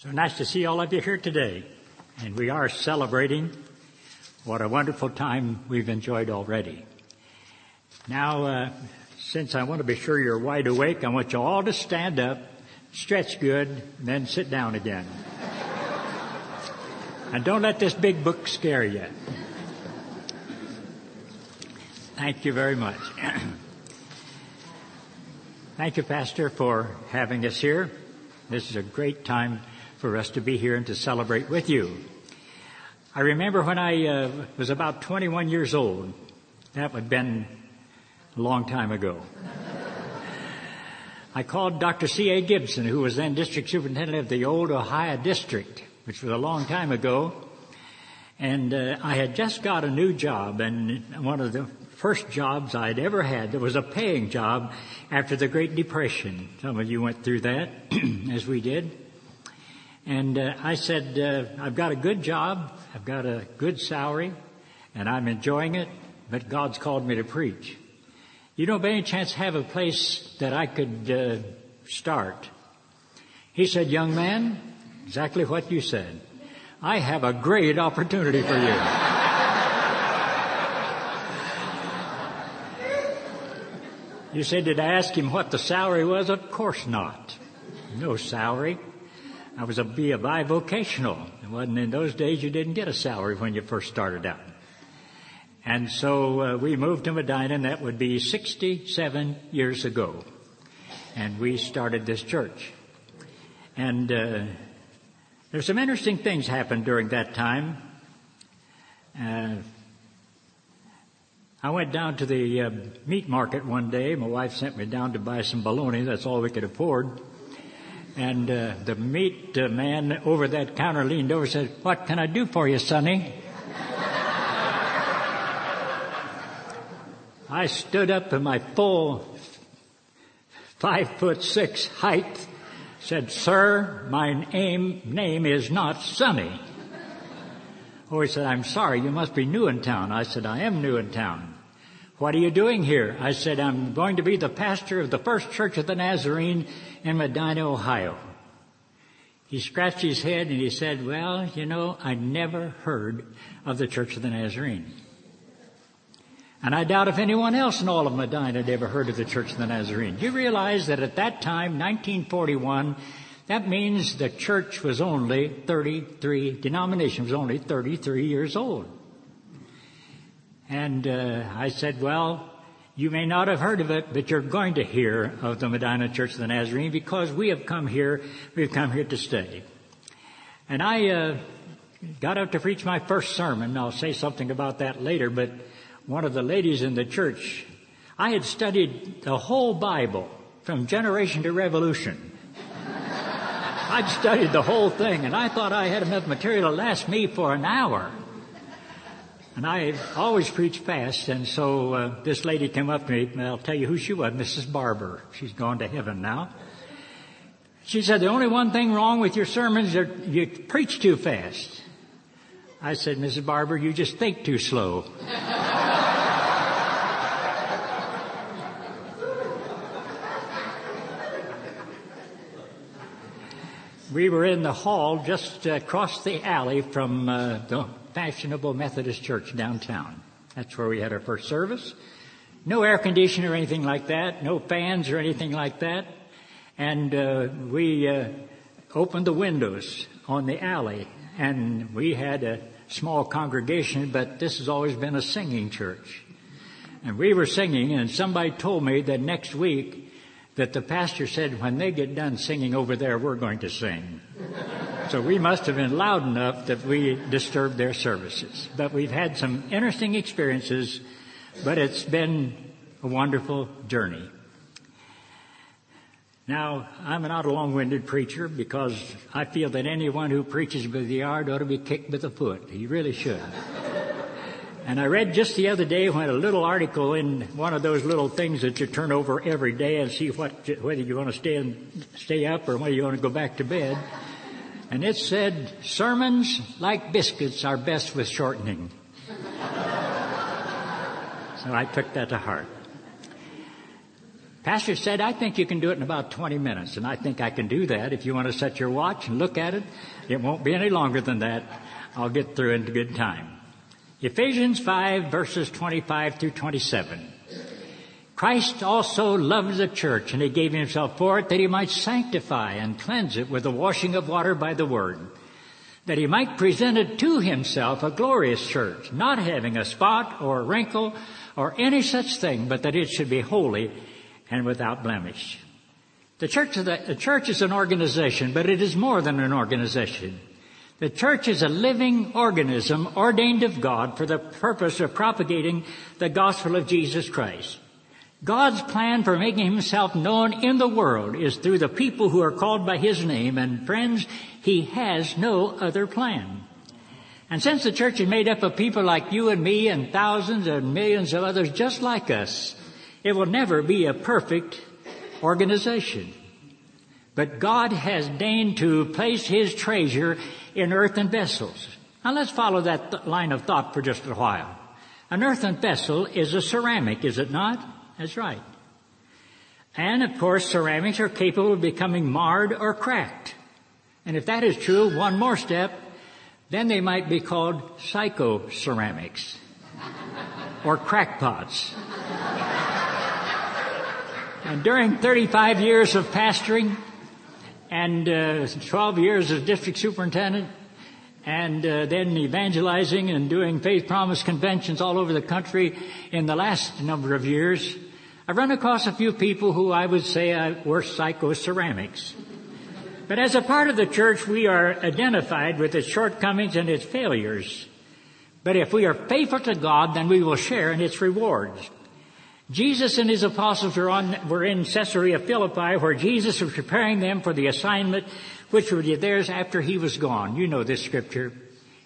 So nice to see all of you here today. And we are celebrating what a wonderful time we've enjoyed already. Now, uh, since I want to be sure you're wide awake, I want you all to stand up, stretch good, and then sit down again. and don't let this big book scare you. Thank you very much. Thank you, Pastor, for having us here. This is a great time for us to be here and to celebrate with you. I remember when I uh, was about 21 years old. That would have been a long time ago. I called Dr. C.A. Gibson, who was then district superintendent of the old Ohio district, which was a long time ago. And uh, I had just got a new job, and one of the first jobs I'd ever had that was a paying job after the Great Depression. Some of you went through that, as we did. And uh, I said, uh, I've got a good job, I've got a good salary, and I'm enjoying it, but God's called me to preach. You don't by any chance have a place that I could uh, start? He said, young man, exactly what you said. I have a great opportunity for you. you said, did I ask him what the salary was? Of course not. No salary. I was a be a bivocational. It wasn't in those days you didn't get a salary when you first started out. And so uh, we moved to Medina, and that would be 67 years ago. And we started this church. And uh, there's some interesting things happened during that time. Uh, I went down to the uh, meat market one day. My wife sent me down to buy some bologna. That's all we could afford. And uh, the meat uh, man over that counter leaned over and said, What can I do for you, Sonny? I stood up in my full five foot six height, said, Sir, my name, name is not Sonny. Oh, he said, I'm sorry, you must be new in town. I said, I am new in town. What are you doing here? I said, I'm going to be the pastor of the First Church of the Nazarene in Medina, Ohio. He scratched his head and he said, well, you know, I never heard of the Church of the Nazarene. And I doubt if anyone else in all of Medina had ever heard of the Church of the Nazarene. Do you realize that at that time, 1941, that means the church was only 33, denomination was only 33 years old. And uh, I said, well, you may not have heard of it, but you're going to hear of the Medina Church of the Nazarene because we have come here, we've come here to stay. And I uh, got up to preach my first sermon. I'll say something about that later, but one of the ladies in the church, I had studied the whole Bible from generation to revolution. I'd studied the whole thing and I thought I had enough material to last me for an hour. And I always preach fast, and so uh, this lady came up to me, and I'll tell you who she was, Mrs. Barber. She's gone to heaven now. She said, the only one thing wrong with your sermons is you preach too fast. I said, Mrs. Barber, you just think too slow. we were in the hall just across the alley from uh, the fashionable Methodist church downtown. That's where we had our first service. No air conditioner or anything like that. No fans or anything like that. And uh, we uh, opened the windows on the alley, and we had a small congregation, but this has always been a singing church. And we were singing, and somebody told me that next week that the pastor said, when they get done singing over there, we're going to sing. So we must have been loud enough that we disturbed their services. But we've had some interesting experiences, but it's been a wonderful journey. Now, I'm not a long-winded preacher because I feel that anyone who preaches with the yard ought to be kicked with a foot. He really should. And I read just the other day when a little article in one of those little things that you turn over every day and see what, whether you want to stay and stay up or whether you want to go back to bed. And it said, sermons like biscuits are best with shortening. so I took that to heart. Pastor said, I think you can do it in about 20 minutes, and I think I can do that. If you want to set your watch and look at it, it won't be any longer than that. I'll get through in good time. Ephesians 5 verses 25 through 27. Christ also loved the church and he gave himself for it that he might sanctify and cleanse it with the washing of water by the word, that he might present it to himself a glorious church, not having a spot or a wrinkle or any such thing, but that it should be holy and without blemish. The church, the, the church is an organization, but it is more than an organization. The church is a living organism ordained of God for the purpose of propagating the gospel of Jesus Christ. God's plan for making himself known in the world is through the people who are called by his name and friends, he has no other plan. And since the church is made up of people like you and me and thousands and millions of others just like us, it will never be a perfect organization. But God has deigned to place His treasure in earthen vessels. Now let's follow that th- line of thought for just a while. An earthen vessel is a ceramic, is it not? That's right. And of course, ceramics are capable of becoming marred or cracked. And if that is true, one more step, then they might be called psycho-ceramics or crackpots. and during 35 years of pastoring, and uh, 12 years as district superintendent, and uh, then evangelizing and doing faith promise conventions all over the country in the last number of years, I've run across a few people who I would say were psycho-ceramics. But as a part of the church, we are identified with its shortcomings and its failures. But if we are faithful to God, then we will share in its rewards. Jesus and his apostles were, on, were in Caesarea Philippi where Jesus was preparing them for the assignment which would be theirs after he was gone. You know this scripture.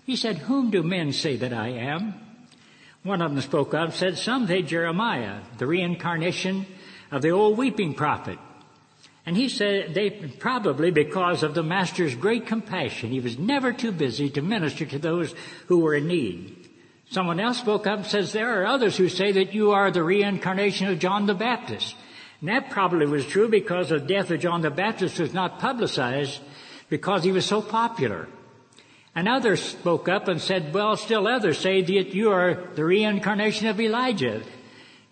He said, whom do men say that I am? One of them spoke up, said, some say Jeremiah, the reincarnation of the old weeping prophet. And he said they probably because of the master's great compassion, he was never too busy to minister to those who were in need. Someone else spoke up and says, there are others who say that you are the reincarnation of John the Baptist. And that probably was true because the death of John the Baptist was not publicized because he was so popular. And others spoke up and said, well, still others say that you are the reincarnation of Elijah.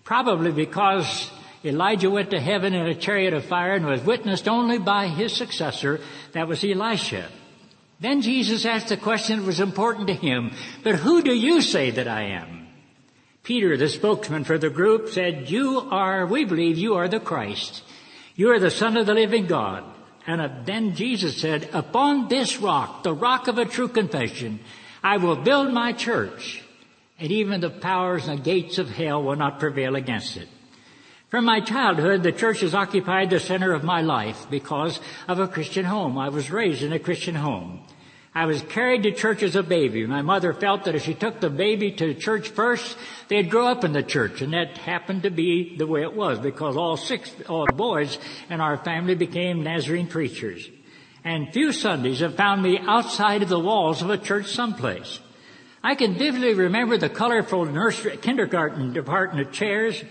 Probably because Elijah went to heaven in a chariot of fire and was witnessed only by his successor, that was Elisha. Then Jesus asked a question that was important to him, but who do you say that I am? Peter, the spokesman for the group, said, you are, we believe you are the Christ. You are the Son of the living God. And then Jesus said, upon this rock, the rock of a true confession, I will build my church, and even the powers and the gates of hell will not prevail against it. From my childhood, the church has occupied the center of my life because of a Christian home. I was raised in a Christian home. I was carried to church as a baby. My mother felt that if she took the baby to church first, they'd grow up in the church. And that happened to be the way it was because all six, all the boys in our family became Nazarene preachers. And few Sundays have found me outside of the walls of a church someplace. I can vividly remember the colorful nursery, kindergarten department chairs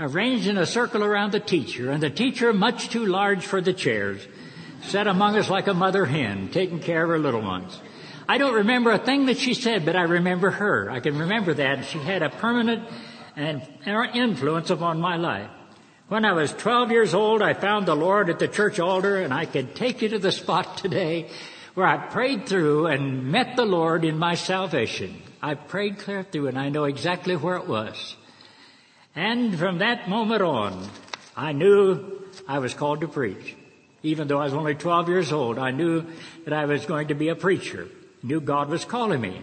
arranged in a circle around the teacher, and the teacher, much too large for the chairs, sat among us like a mother hen, taking care of her little ones. I don't remember a thing that she said, but I remember her. I can remember that. She had a permanent and influence upon my life. When I was 12 years old, I found the Lord at the church altar, and I could take you to the spot today where I prayed through and met the Lord in my salvation. I prayed clear through, and I know exactly where it was. And from that moment on, I knew I was called to preach. Even though I was only 12 years old, I knew that I was going to be a preacher. Knew God was calling me.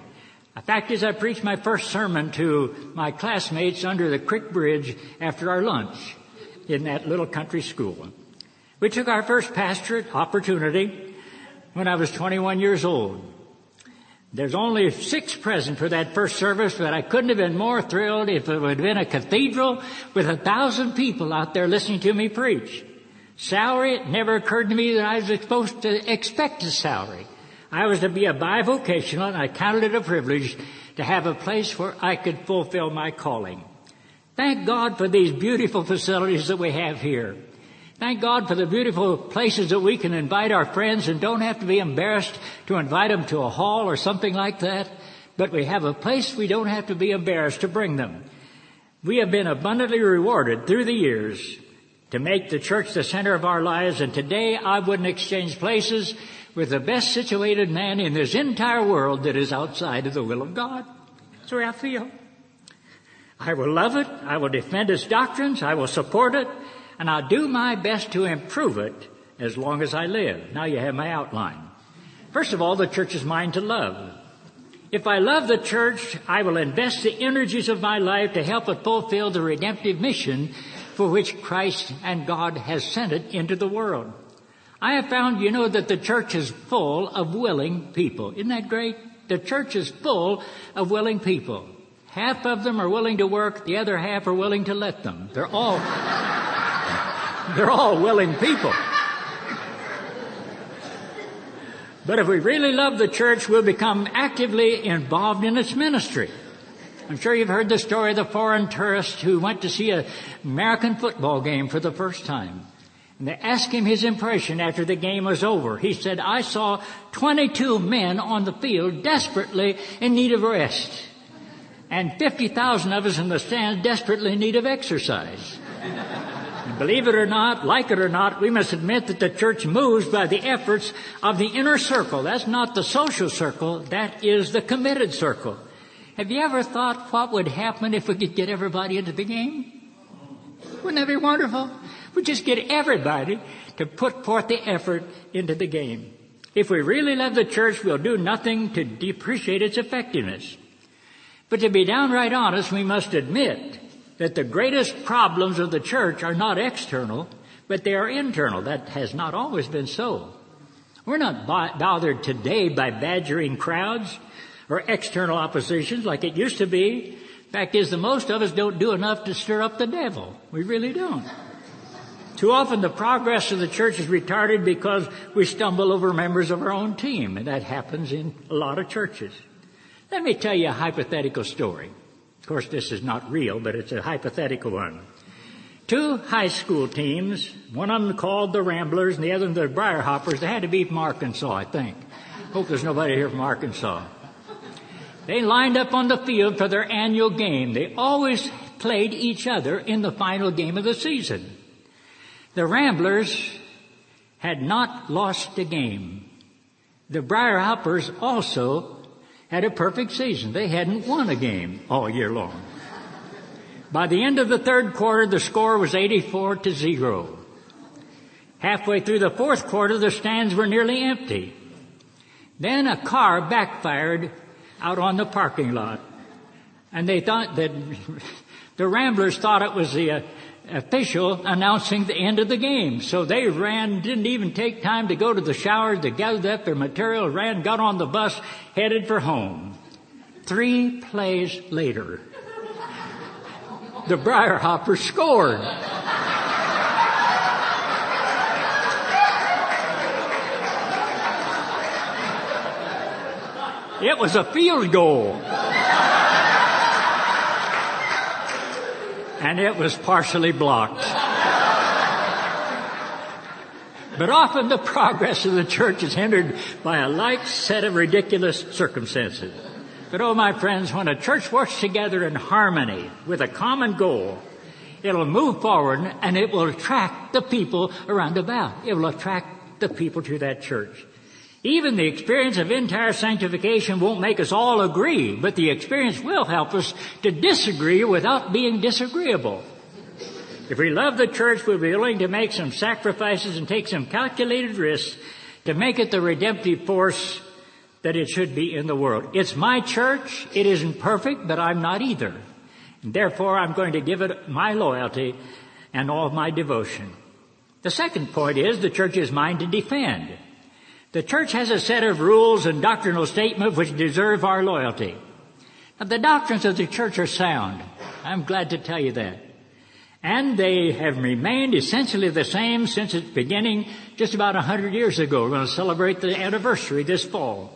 The fact is I preached my first sermon to my classmates under the creek bridge after our lunch in that little country school. We took our first pastorate opportunity when I was 21 years old. There's only six present for that first service, but I couldn't have been more thrilled if it would have been a cathedral with a thousand people out there listening to me preach. Salary, it never occurred to me that I was supposed to expect a salary. I was to be a bivocational and I counted it a privilege to have a place where I could fulfill my calling. Thank God for these beautiful facilities that we have here. Thank God for the beautiful places that we can invite our friends and don't have to be embarrassed to invite them to a hall or something like that. But we have a place we don't have to be embarrassed to bring them. We have been abundantly rewarded through the years to make the church the center of our lives and today I wouldn't exchange places with the best situated man in this entire world that is outside of the will of God. That's the way I feel. I will love it. I will defend its doctrines. I will support it and I'll do my best to improve it as long as I live. Now you have my outline. First of all, the church is mine to love. If I love the church, I will invest the energies of my life to help it fulfill the redemptive mission for which Christ and God has sent it into the world. I have found, you know, that the church is full of willing people. Isn't that great? The church is full of willing people. Half of them are willing to work, the other half are willing to let them. They're all they're all willing people. But if we really love the church, we'll become actively involved in its ministry. I'm sure you've heard the story of the foreign tourist who went to see an American football game for the first time. And they asked him his impression after the game was over. He said, I saw 22 men on the field desperately in need of rest. And 50,000 of us in the stands desperately in need of exercise. Believe it or not, like it or not, we must admit that the church moves by the efforts of the inner circle. That's not the social circle, that is the committed circle. Have you ever thought what would happen if we could get everybody into the game? Wouldn't that be wonderful? We just get everybody to put forth the effort into the game. If we really love the church, we'll do nothing to depreciate its effectiveness. But to be downright honest, we must admit that the greatest problems of the church are not external, but they are internal. That has not always been so. We're not bothered today by badgering crowds or external oppositions like it used to be. Fact is, the most of us don't do enough to stir up the devil. We really don't. Too often the progress of the church is retarded because we stumble over members of our own team, and that happens in a lot of churches. Let me tell you a hypothetical story. Of course, this is not real, but it's a hypothetical one. Two high school teams, one of them called the Ramblers and the other the Briar Hoppers. They had to be from Arkansas, I think. Hope there's nobody here from Arkansas. They lined up on the field for their annual game. They always played each other in the final game of the season. The Ramblers had not lost a game. The Briar Hoppers also had a perfect season. They hadn't won a game all year long. By the end of the third quarter, the score was 84 to 0. Halfway through the fourth quarter, the stands were nearly empty. Then a car backfired out on the parking lot. And they thought that the Ramblers thought it was the uh, official announcing the end of the game. So they ran, didn't even take time to go to the shower, they gathered up their material, ran, got on the bus, headed for home. Three plays later, the Briarhopper scored. It was a field goal. And it was partially blocked. But often the progress of the church is hindered by a like set of ridiculous circumstances. But oh my friends, when a church works together in harmony with a common goal, it'll move forward and it will attract the people around about. It will attract the people to that church. Even the experience of entire sanctification won't make us all agree, but the experience will help us to disagree without being disagreeable. If we love the church, we'll be willing to make some sacrifices and take some calculated risks to make it the redemptive force that it should be in the world. It's my church. It isn't perfect, but I'm not either. And therefore, I'm going to give it my loyalty and all of my devotion. The second point is the church is mine to defend. The church has a set of rules and doctrinal statements which deserve our loyalty. Now, the doctrines of the church are sound. I'm glad to tell you that. And they have remained essentially the same since its beginning just about a hundred years ago. We're going to celebrate the anniversary this fall.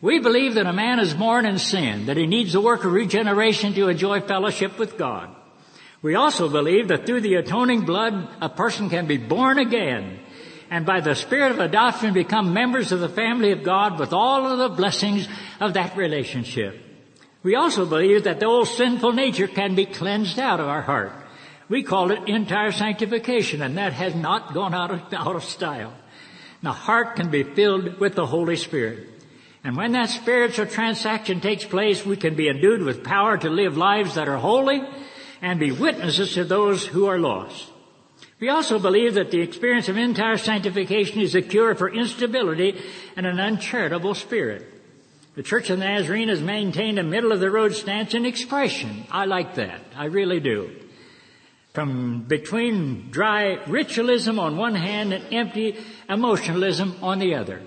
We believe that a man is born in sin, that he needs the work of regeneration to enjoy fellowship with God. We also believe that through the atoning blood, a person can be born again and by the Spirit of adoption become members of the family of God with all of the blessings of that relationship. We also believe that the old sinful nature can be cleansed out of our heart. We call it entire sanctification and that has not gone out of, out of style. The heart can be filled with the Holy Spirit. And when that spiritual transaction takes place, we can be endued with power to live lives that are holy and be witnesses to those who are lost. We also believe that the experience of entire sanctification is a cure for instability and an uncharitable spirit. The Church of the Nazarene has maintained a middle of the road stance in expression. I like that. I really do. From between dry ritualism on one hand and empty emotionalism on the other.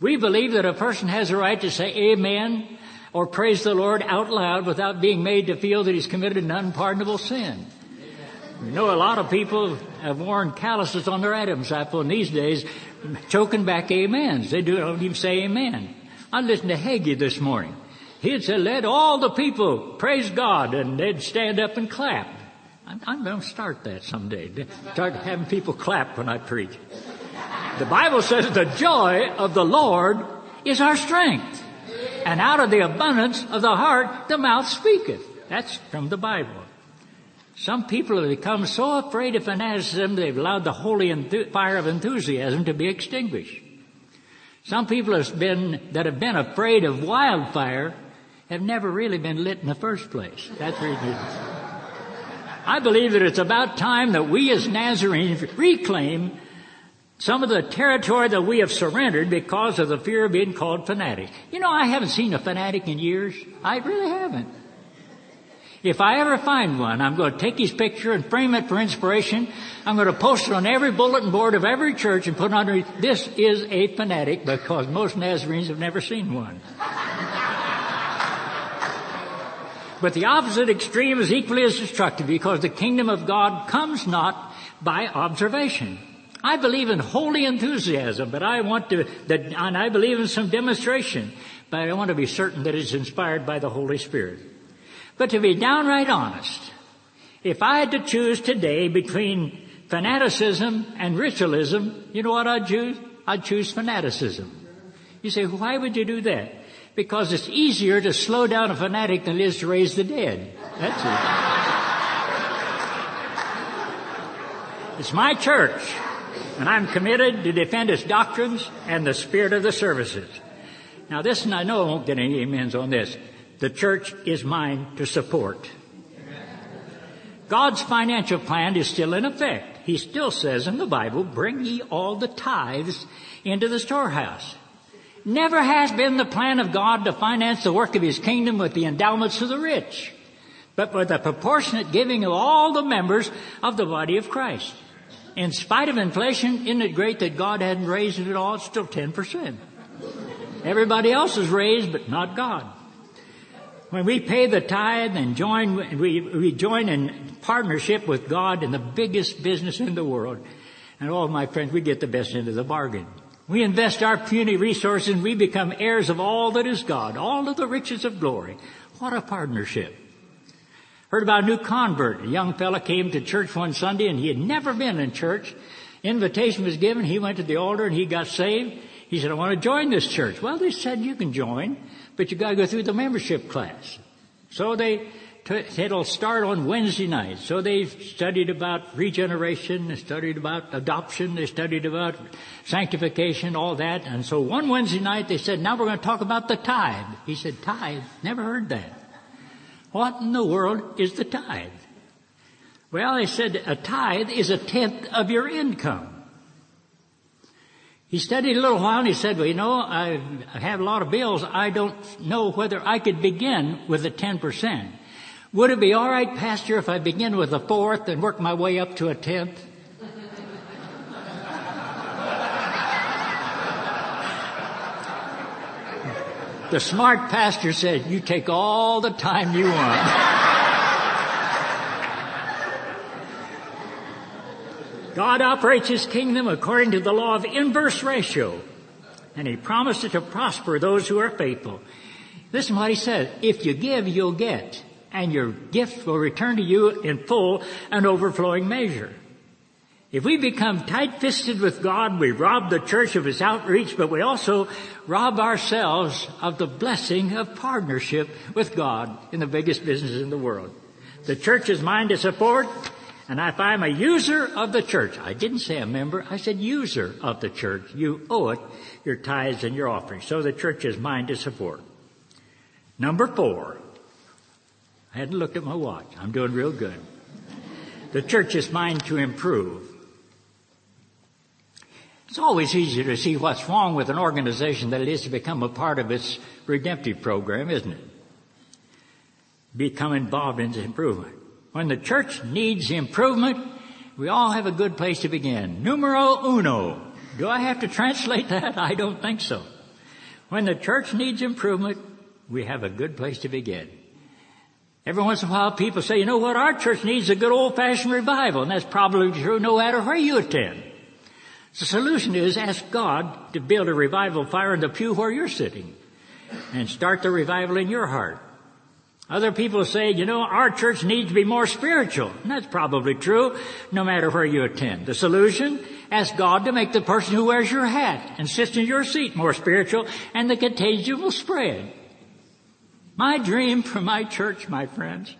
We believe that a person has a right to say amen or praise the Lord out loud without being made to feel that he's committed an unpardonable sin. You know, a lot of people have worn calluses on their Adam's apple in these days, choking back amens. They do, don't even say amen. I listened to Hagee this morning. He'd say, let all the people praise God, and they'd stand up and clap. I'm, I'm going to start that someday. Start having people clap when I preach. The Bible says the joy of the Lord is our strength. And out of the abundance of the heart, the mouth speaketh. That's from the Bible. Some people have become so afraid of fanaticism they've allowed the holy fire of enthusiasm to be extinguished. Some people have been, that have been afraid of wildfire have never really been lit in the first place. That's reason. I believe that it's about time that we as Nazarenes reclaim some of the territory that we have surrendered because of the fear of being called fanatic. You know, I haven't seen a fanatic in years. I really haven't. If I ever find one, I'm going to take his picture and frame it for inspiration. I'm going to post it on every bulletin board of every church and put under this is a fanatic because most Nazarenes have never seen one. but the opposite extreme is equally as destructive because the kingdom of God comes not by observation. I believe in holy enthusiasm, but I want to, that, and I believe in some demonstration, but I want to be certain that it's inspired by the Holy Spirit. But to be downright honest, if I had to choose today between fanaticism and ritualism, you know what I'd choose? I'd choose fanaticism. You say, why would you do that? Because it's easier to slow down a fanatic than it is to raise the dead. That's it. It's my church, and I'm committed to defend its doctrines and the spirit of the services. Now this, and I know I won't get any amens on this. The church is mine to support. God's financial plan is still in effect. He still says in the Bible, bring ye all the tithes into the storehouse. Never has been the plan of God to finance the work of His kingdom with the endowments of the rich, but with the proportionate giving of all the members of the body of Christ. In spite of inflation, isn't it great that God hadn't raised it at all? It's still 10%. Everybody else is raised, but not God. When we pay the tithe and join, we, we join in partnership with God in the biggest business in the world. And all my friends, we get the best end of the bargain. We invest our puny resources and we become heirs of all that is God, all of the riches of glory. What a partnership. Heard about a new convert. A young fellow came to church one Sunday and he had never been in church. Invitation was given. He went to the altar and he got saved. He said, I want to join this church. Well, they said you can join but you got to go through the membership class. So they, it'll start on Wednesday night. So they studied about regeneration, they studied about adoption, they studied about sanctification, all that. And so one Wednesday night they said, now we're going to talk about the tithe. He said, tithe? Never heard that. What in the world is the tithe? Well, they said a tithe is a tenth of your income. He studied a little while and he said, well, you know, I have a lot of bills. I don't know whether I could begin with a 10%. Would it be all right, Pastor, if I begin with a fourth and work my way up to a tenth? the smart pastor said, you take all the time you want. God operates His kingdom according to the law of inverse ratio. And He promises to prosper those who are faithful. Listen what He said. If you give, you'll get. and your gift will return to you in full and overflowing measure. If we become tight-fisted with God, we rob the church of its outreach, but we also rob ourselves of the blessing of partnership with God in the biggest business in the world. The church is mine to support, and if I'm a user of the church, I didn't say a member, I said user of the church, you owe it your tithes and your offerings. So the church is mine to support. Number four, I hadn't looked at my watch. I'm doing real good. The church is mine to improve. It's always easier to see what's wrong with an organization than it is to become a part of its redemptive program, isn't it? Become involved in its improvement. When the church needs improvement, we all have a good place to begin. Numero uno. Do I have to translate that? I don't think so. When the church needs improvement, we have a good place to begin. Every once in a while people say, you know what, our church needs a good old fashioned revival, and that's probably true no matter where you attend. The solution is ask God to build a revival fire in the pew where you're sitting and start the revival in your heart. Other people say, you know, our church needs to be more spiritual. And that's probably true, no matter where you attend. The solution? Ask God to make the person who wears your hat and sits in your seat more spiritual, and the contagion will spread. My dream for my church, my friends,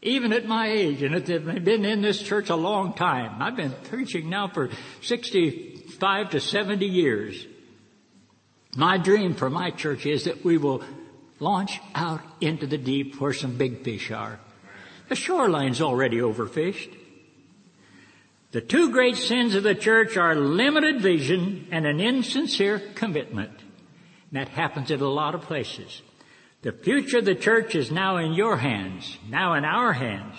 even at my age, and I've been in this church a long time. I've been preaching now for 65 to 70 years. My dream for my church is that we will launch out into the deep where some big fish are. The shoreline's already overfished. The two great sins of the church are limited vision and an insincere commitment. And that happens in a lot of places. The future of the church is now in your hands, now in our hands.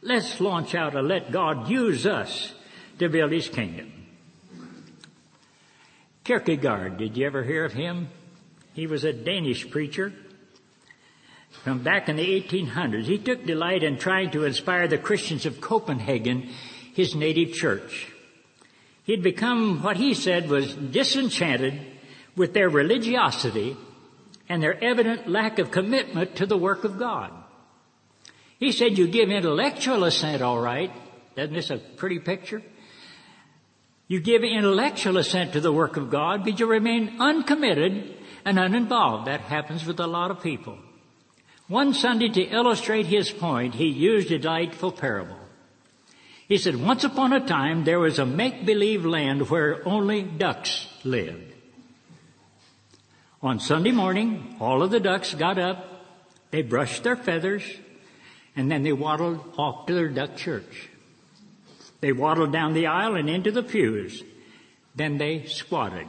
Let's launch out and let God use us to build His kingdom. Kierkegaard, did you ever hear of him? He was a Danish preacher from back in the 1800s. He took delight in trying to inspire the Christians of Copenhagen, his native church. He'd become what he said was disenchanted with their religiosity and their evident lack of commitment to the work of God. He said you give intellectual assent all right. Isn't this a pretty picture? You give intellectual assent to the work of God, but you remain uncommitted and uninvolved. That happens with a lot of people. One Sunday to illustrate his point, he used a delightful parable. He said, once upon a time there was a make-believe land where only ducks lived. On Sunday morning, all of the ducks got up, they brushed their feathers, and then they waddled off to their duck church. They waddled down the aisle and into the pews. Then they squatted.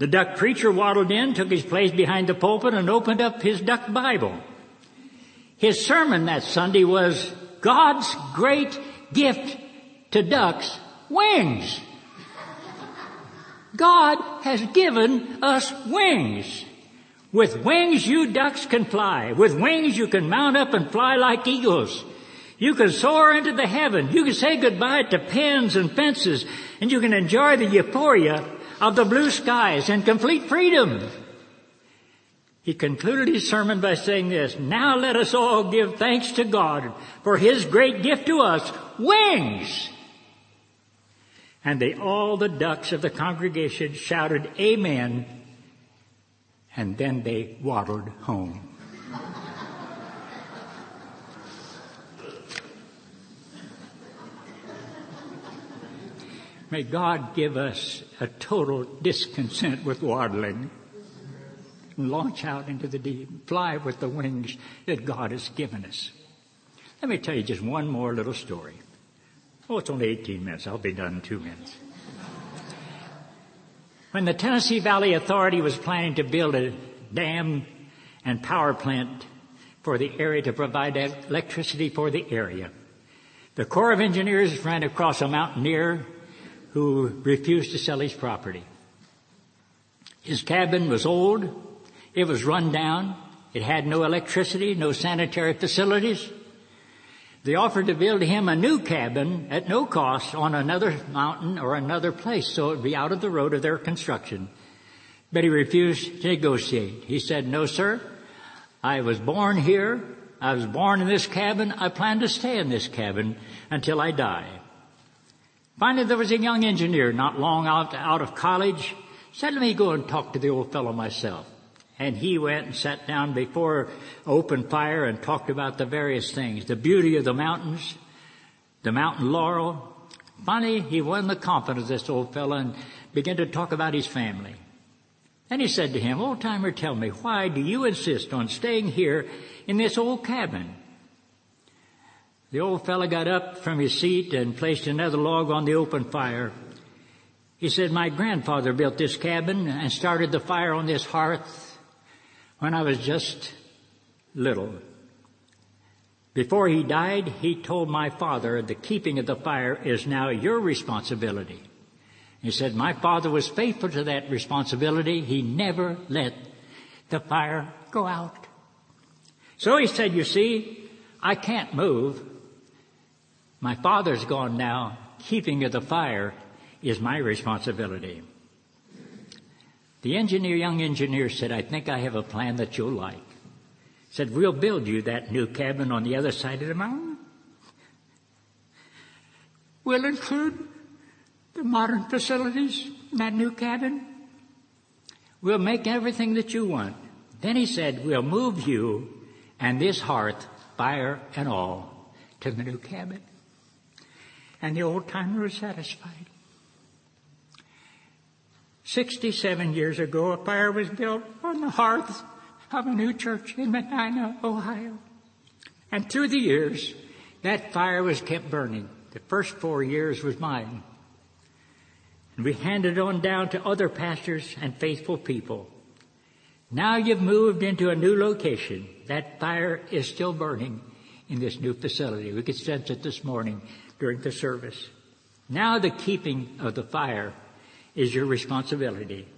The duck preacher waddled in, took his place behind the pulpit, and opened up his duck Bible. His sermon that Sunday was God's great gift to ducks, wings. God has given us wings. With wings you ducks can fly. With wings you can mount up and fly like eagles. You can soar into the heaven. You can say goodbye to pens and fences and you can enjoy the euphoria of the blue skies and complete freedom. He concluded his sermon by saying this, now let us all give thanks to God for His great gift to us, wings. And they, all the ducks of the congregation shouted amen, and then they waddled home. May God give us a total discontent with waddling and launch out into the deep, fly with the wings that God has given us. Let me tell you just one more little story. Oh, it's only 18 minutes. I'll be done in two minutes. When the Tennessee Valley Authority was planning to build a dam and power plant for the area to provide electricity for the area, the Corps of Engineers ran across a mountaineer who refused to sell his property. His cabin was old. It was run down. It had no electricity, no sanitary facilities. They offered to build him a new cabin at no cost on another mountain or another place so it would be out of the road of their construction. But he refused to negotiate. He said, no sir, I was born here. I was born in this cabin. I plan to stay in this cabin until I die. Finally, there was a young engineer not long out, out of college. Said, let me go and talk to the old fellow myself. And he went and sat down before open fire and talked about the various things, the beauty of the mountains, the mountain laurel. Finally, he won the confidence of this old fellow and began to talk about his family. And he said to him, Old timer, tell me, why do you insist on staying here in this old cabin? The old fellow got up from his seat and placed another log on the open fire. He said, my grandfather built this cabin and started the fire on this hearth when I was just little. Before he died, he told my father the keeping of the fire is now your responsibility. He said, my father was faithful to that responsibility. He never let the fire go out. So he said, you see, I can't move. My father's gone now. Keeping of the fire is my responsibility. The engineer, young engineer said, I think I have a plan that you'll like. Said, we'll build you that new cabin on the other side of the mountain. We'll include the modern facilities in that new cabin. We'll make everything that you want. Then he said, we'll move you and this hearth, fire and all, to the new cabin. And the old timer was satisfied. 67 years ago, a fire was built on the hearth of a new church in Medina, Ohio. And through the years, that fire was kept burning. The first four years was mine. And we handed on down to other pastors and faithful people. Now you've moved into a new location. That fire is still burning in this new facility. We could sense it this morning during the service. Now the keeping of the fire is your responsibility.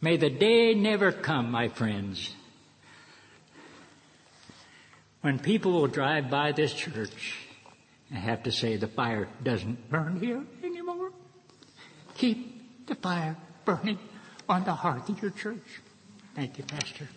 May the day never come, my friends, when people will drive by this church and have to say the fire doesn't burn here anymore. Keep the fire burning on the hearth of your church. Thank you, Pastor.